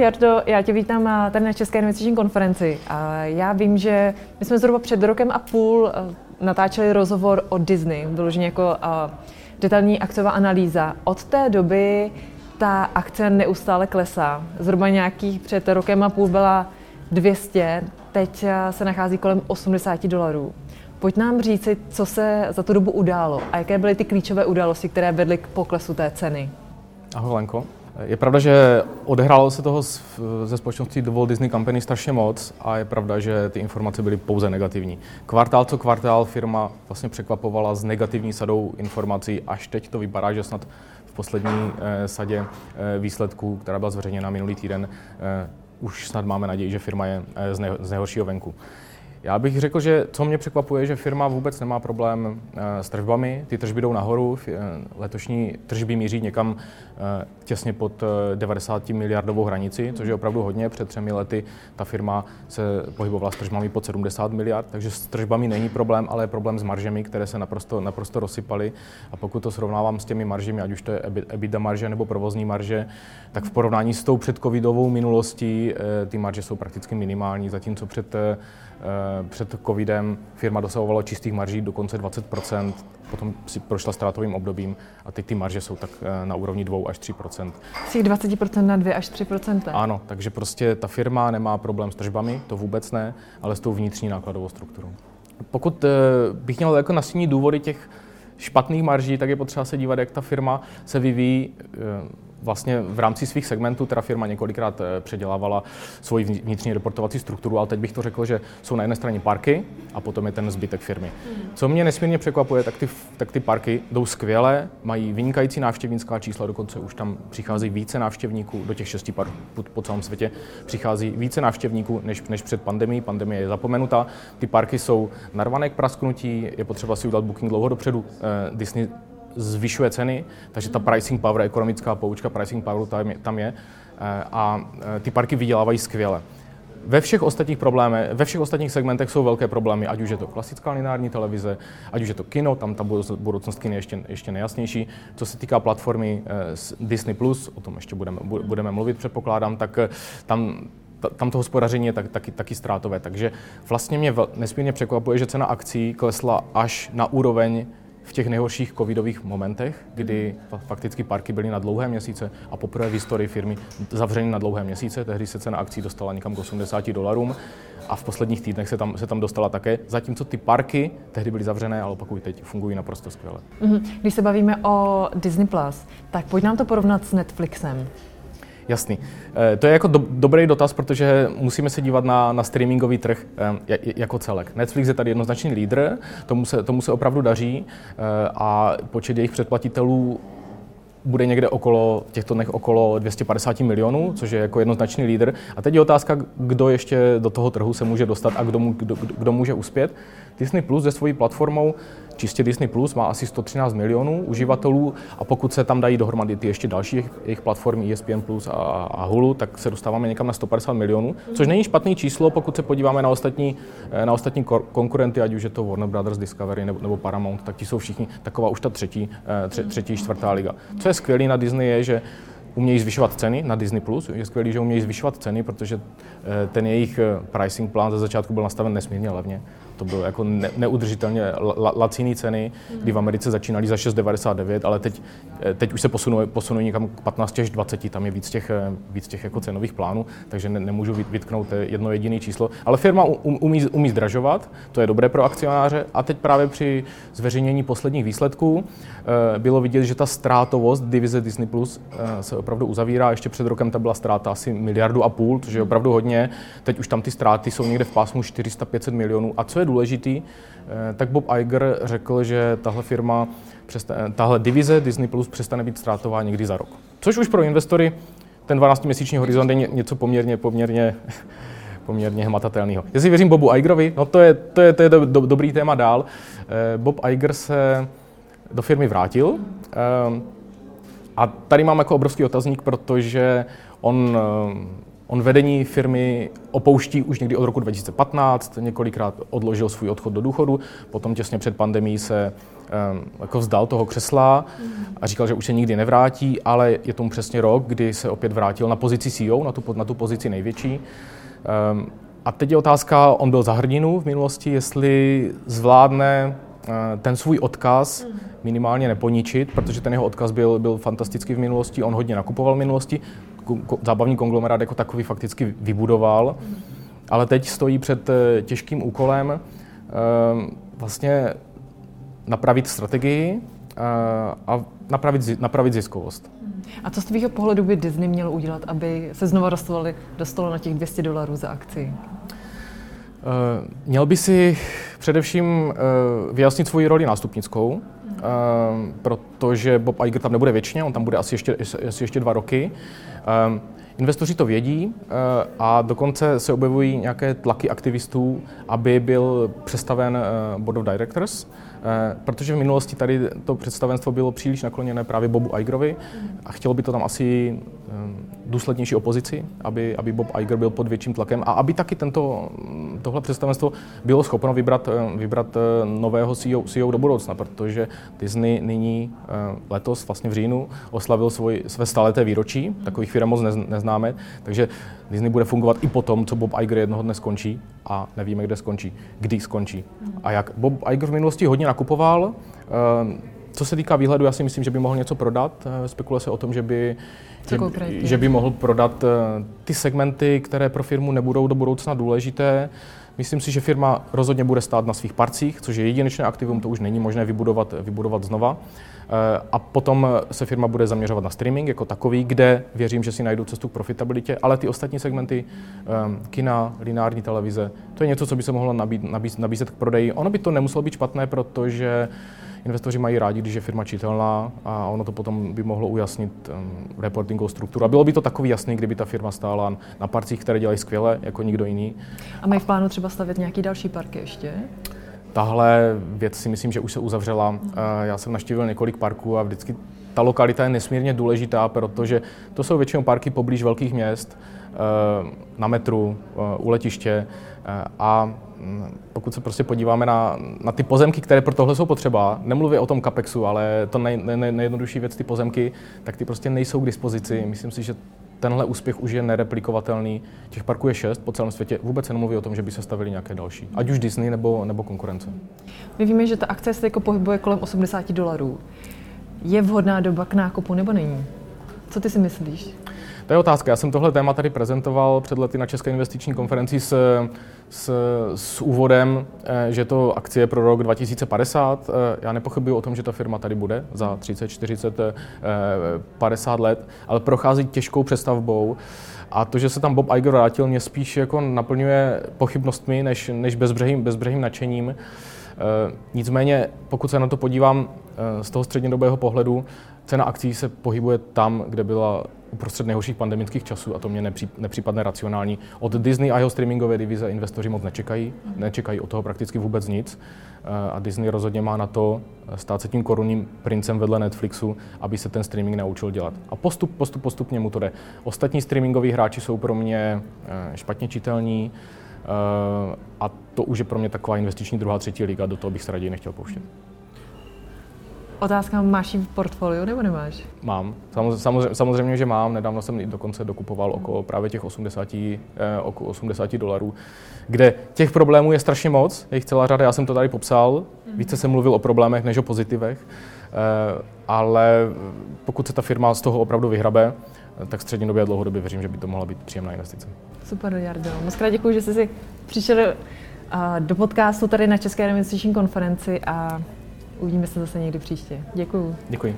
Jardo, já tě vítám eh, tady na České investiční konferenci. Já vím, že my jsme zhruba před rokem a půl eh, natáčeli rozhovor o Disney, vyloženě jako eh, detailní akciová analýza. Od té doby ta akce neustále klesá. Zhruba nějakých před rokem a půl byla 200, teď se nachází kolem 80 dolarů. Pojď nám říci, co se za tu dobu událo a jaké byly ty klíčové události, které vedly k poklesu té ceny. Ahoj Lenko. Je pravda, že odehrálo se toho ze společnosti The Walt Disney Company strašně moc a je pravda, že ty informace byly pouze negativní. Kvartál co kvartál firma vlastně překvapovala s negativní sadou informací, až teď to vypadá, že snad v poslední eh, sadě eh, výsledků, která byla zveřejněna minulý týden, eh, už snad máme naději, že firma je z, ne- z nejhoršího venku. Já bych řekl, že co mě překvapuje, že firma vůbec nemá problém eh, s tržbami. Ty tržby jdou nahoru. Eh, letošní tržby míří někam eh, těsně pod 90 miliardovou hranici, což je opravdu hodně. Před třemi lety ta firma se pohybovala s tržbami pod 70 miliard, takže s tržbami není problém, ale je problém s maržemi, které se naprosto, naprosto rozsypaly. A pokud to srovnávám s těmi maržemi, ať už to je EBITDA marže nebo provozní marže, tak v porovnání s tou předcovidovou minulostí ty marže jsou prakticky minimální, zatímco před před covidem firma dosahovala čistých marží dokonce 20% potom si prošla ztrátovým obdobím a teď ty marže jsou tak eh, na úrovni 2 až 3% Z těch 20% na 2 až 3% Ano, takže prostě ta firma nemá problém s tržbami, to vůbec ne, ale s tou vnitřní nákladovou strukturou. Pokud eh, bych měl jako nastínit důvody těch špatných marží, tak je potřeba se dívat, jak ta firma se vyvíjí vlastně v rámci svých segmentů teda firma několikrát eh, předělávala svoji vnitřní reportovací strukturu, ale teď bych to řekl, že jsou na jedné straně parky a potom je ten zbytek firmy. Mhm. Co mě nesmírně překvapuje, tak ty, tak ty parky jdou skvěle, mají vynikající návštěvnická čísla, dokonce už tam přichází více návštěvníků, do těch šesti parků po, po celém světě přichází více návštěvníků než, než před pandemí. Pandemie je zapomenuta, ty parky jsou narvané k prasknutí, je potřeba si udělat booking dlouho dopředu. Eh, Disney zvyšuje ceny, takže ta pricing power, ekonomická poučka pricing poweru tam je, tam je eh, a eh, ty parky vydělávají skvěle. Ve všech ostatních problémech, ve všech ostatních segmentech jsou velké problémy, ať už je to klasická lineární televize, ať už je to kino, tam ta budoucnost kina je ještě, ještě nejasnější. Co se týká platformy Disney+, o tom ještě budeme, budeme mluvit, předpokládám, tak tam tam to hospodaření je tak, taky, taky ztrátové. Takže vlastně mě nesmírně překvapuje, že cena akcí klesla až na úroveň v těch nejhorších covidových momentech, kdy fakticky parky byly na dlouhé měsíce a poprvé v historii firmy zavřeny na dlouhé měsíce. Tehdy se cena akcí dostala někam k 80 dolarům a v posledních týdnech se tam, se tam dostala také, zatímco ty parky tehdy byly zavřené, ale opakuju, teď fungují naprosto skvěle. Mhm. Když se bavíme o Disney+, Plus, tak pojď nám to porovnat s Netflixem. Jasný. Eh, to je jako do, dobrý dotaz, protože musíme se dívat na, na streamingový trh eh, jako celek. Netflix je tady jednoznačný lídr, tomu se, tomu se opravdu daří eh, a počet jejich předplatitelů bude někde okolo, těchto dnech okolo 250 milionů, což je jako jednoznačný lídr. A teď je otázka, kdo ještě do toho trhu se může dostat a kdo, kdo, kdo může uspět. Disney Plus se svojí platformou čistě Disney Plus má asi 113 milionů uživatelů a pokud se tam dají dohromady ty ještě další jejich platformy ESPN Plus a, a Hulu, tak se dostáváme někam na 150 milionů, což není špatný číslo, pokud se podíváme na ostatní, eh, na ostatní konkurenty, ať už je to Warner Brothers Discovery nebo, nebo Paramount, tak ti jsou všichni taková už ta třetí, eh, tře, třetí čtvrtá liga. Co je skvělé na Disney je, že umějí zvyšovat ceny na Disney+. Plus. Je skvělé, že umějí zvyšovat ceny, protože eh, ten jejich pricing plán ze začátku byl nastaven nesmírně levně to bylo jako ne, neudržitelně la, laciný ceny, kdy v Americe začínali za 6,99, ale teď, eh, teď už se posunují, posunují někam k 15 až 20, tam je víc těch, eh, víc těch jako cenových plánů, takže ne, nemůžu vytknout jedno jediné číslo. Ale firma um, umí, umí zdražovat, to je dobré pro akcionáře a teď právě při zveřejnění posledních výsledků eh, bylo vidět, že ta ztrátovost divize Disney Plus se opravdu uzavírá. Ještě před rokem ta byla ztráta asi miliardu a půl, což je opravdu hodně. Teď už tam ty ztráty jsou někde v pásmu 400-500 milionů. A co je důležitý, eh, tak Bob Iger řekl, že tahle firma, eh, tahle divize Disney Plus přestane být ztrátová někdy za rok. Což už pro investory ten 12-měsíční horizont je něco poměrně, poměrně poměrně hmatatelného. Jestli věřím Bobu Igerovi, no to je, to je, to je do, do, dobrý téma dál. Eh, Bob Iger se do firmy vrátil a tady mám jako obrovský otazník, protože on On vedení firmy opouští už někdy od roku 2015, několikrát odložil svůj odchod do důchodu, potom těsně před pandemí se jako vzdal toho křesla a říkal, že už se nikdy nevrátí, ale je tomu přesně rok, kdy se opět vrátil na pozici CEO, na tu, na tu pozici největší. A teď je otázka, on byl za hrdinu v minulosti, jestli zvládne ten svůj odkaz minimálně neponičit, protože ten jeho odkaz byl, byl fantastický v minulosti, on hodně nakupoval v minulosti, zábavní konglomerát jako takový fakticky vybudoval, ale teď stojí před eh, těžkým úkolem eh, vlastně napravit strategii eh, a napravit, napravit ziskovost. A co z tvého pohledu by Disney měl udělat, aby se znova dostali, dostalo na těch 200 dolarů za akci? Měl by si především vyjasnit svoji roli nástupnickou, protože Bob Iger tam nebude věčně, on tam bude asi ještě, asi ještě dva roky. Investoři to vědí eh, a dokonce se objevují nějaké tlaky aktivistů, aby byl přestaven eh, board of directors, eh, protože v minulosti tady to představenstvo bylo příliš nakloněné právě Bobu Igerovi a chtělo by to tam asi důslednější opozici, aby, aby Bob Iger byl pod větším tlakem a aby taky tento, tohle představenstvo bylo schopno vybrat, vybrat nového CEO, CEO do budoucna, protože Disney nyní letos vlastně v říjnu oslavil svoj, své staleté výročí, takových firm moc neznáme, takže Disney bude fungovat i po tom, co Bob Iger jednoho dne skončí a nevíme, kde skončí, kdy skončí a jak. Bob Iger v minulosti hodně nakupoval, co se týká výhledu, já si myslím, že by mohl něco prodat. Spekuluje se o tom, že by že, že by mohl prodat eh, ty segmenty, které pro firmu nebudou do budoucna důležité. Myslím si, že firma rozhodně bude stát na svých parcích, což je jedinečné aktivum, to už není možné vybudovat, vybudovat znova. Eh, a potom se firma bude zaměřovat na streaming jako takový, kde věřím, že si najdou cestu k profitabilitě, ale ty ostatní segmenty, eh, kina, lineární televize, to je něco, co by se mohlo nabít, nabíz, nabízet k prodeji. Ono by to nemuselo být špatné, protože Investoři mají rádi, když je firma čitelná a ono to potom by mohlo ujasnit um, reportingovou strukturu. A bylo by to takový jasný, kdyby ta firma stála na parcích, které dělají skvěle, jako nikdo jiný. A mají v plánu třeba stavět nějaký další parky ještě? Tahle věc si myslím, že už se uzavřela. Uh, já jsem naštívil několik parků a vždycky ta lokalita je nesmírně důležitá, protože to jsou většinou parky poblíž velkých měst, uh, na metru, uh, u letiště a pokud se prostě podíváme na, na ty pozemky, které pro tohle jsou potřeba, nemluvím o tom CAPEXu, ale to nej, nej, nejjednodušší věc, ty pozemky, tak ty prostě nejsou k dispozici. Myslím si, že tenhle úspěch už je nereplikovatelný. Těch parků je šest po celém světě. Vůbec se nemluví o tom, že by se stavili nějaké další. Ať už Disney nebo, nebo konkurence. My víme, že ta akce se jako pohybuje kolem 80 dolarů. Je vhodná doba k nákupu nebo není? Co ty si myslíš? To je otázka. Já jsem tohle téma tady prezentoval před lety na České investiční konferenci s, s, s úvodem, eh, že to akcie pro rok 2050. Eh, já nepochybuji o tom, že ta firma tady bude za 30, 40, 50 let, ale prochází těžkou přestavbou. A to, že se tam Bob Iger vrátil, mě spíš jako naplňuje pochybnostmi než, než bezbřehým, bezbřehým nadšením. Eh, nicméně, pokud se na to podívám z toho střednědobého pohledu, cena akcí se pohybuje tam, kde byla uprostřed nejhorších pandemických časů a to mě nepří, nepřípadne racionální. Od Disney a jeho streamingové divize investoři moc nečekají, nečekají od toho prakticky vůbec nic eh, a Disney rozhodně má na to stát se tím korunním princem vedle Netflixu, aby se ten streaming naučil dělat. A postup, postup, postupně mu to jde. Ostatní streamingoví hráči jsou pro mě eh, špatně čitelní eh, a to už je pro mě taková investiční druhá, třetí liga, do toho bych se raději nechtěl pouštět. Otázka, máš ji v portfoliu nebo nemáš? Mám. Samozřejmě, samozřejmě, že mám. Nedávno jsem dokonce dokupoval okolo právě těch 80, eh, okolo 80 dolarů, kde těch problémů je strašně moc, je jich celá řada, já jsem to tady popsal. Mhm. Více jsem mluvil o problémech než o pozitivech, eh, ale pokud se ta firma z toho opravdu vyhrabe, tak střednědobě a dlouhodobě věřím, že by to mohla být příjemná investice. Super, Jardo. Moc krát děkuji, že jsi si přišel eh, do podcastu tady na České investiční konferenci a Uvidíme se zase někdy příště. Děkuju. Děkuji.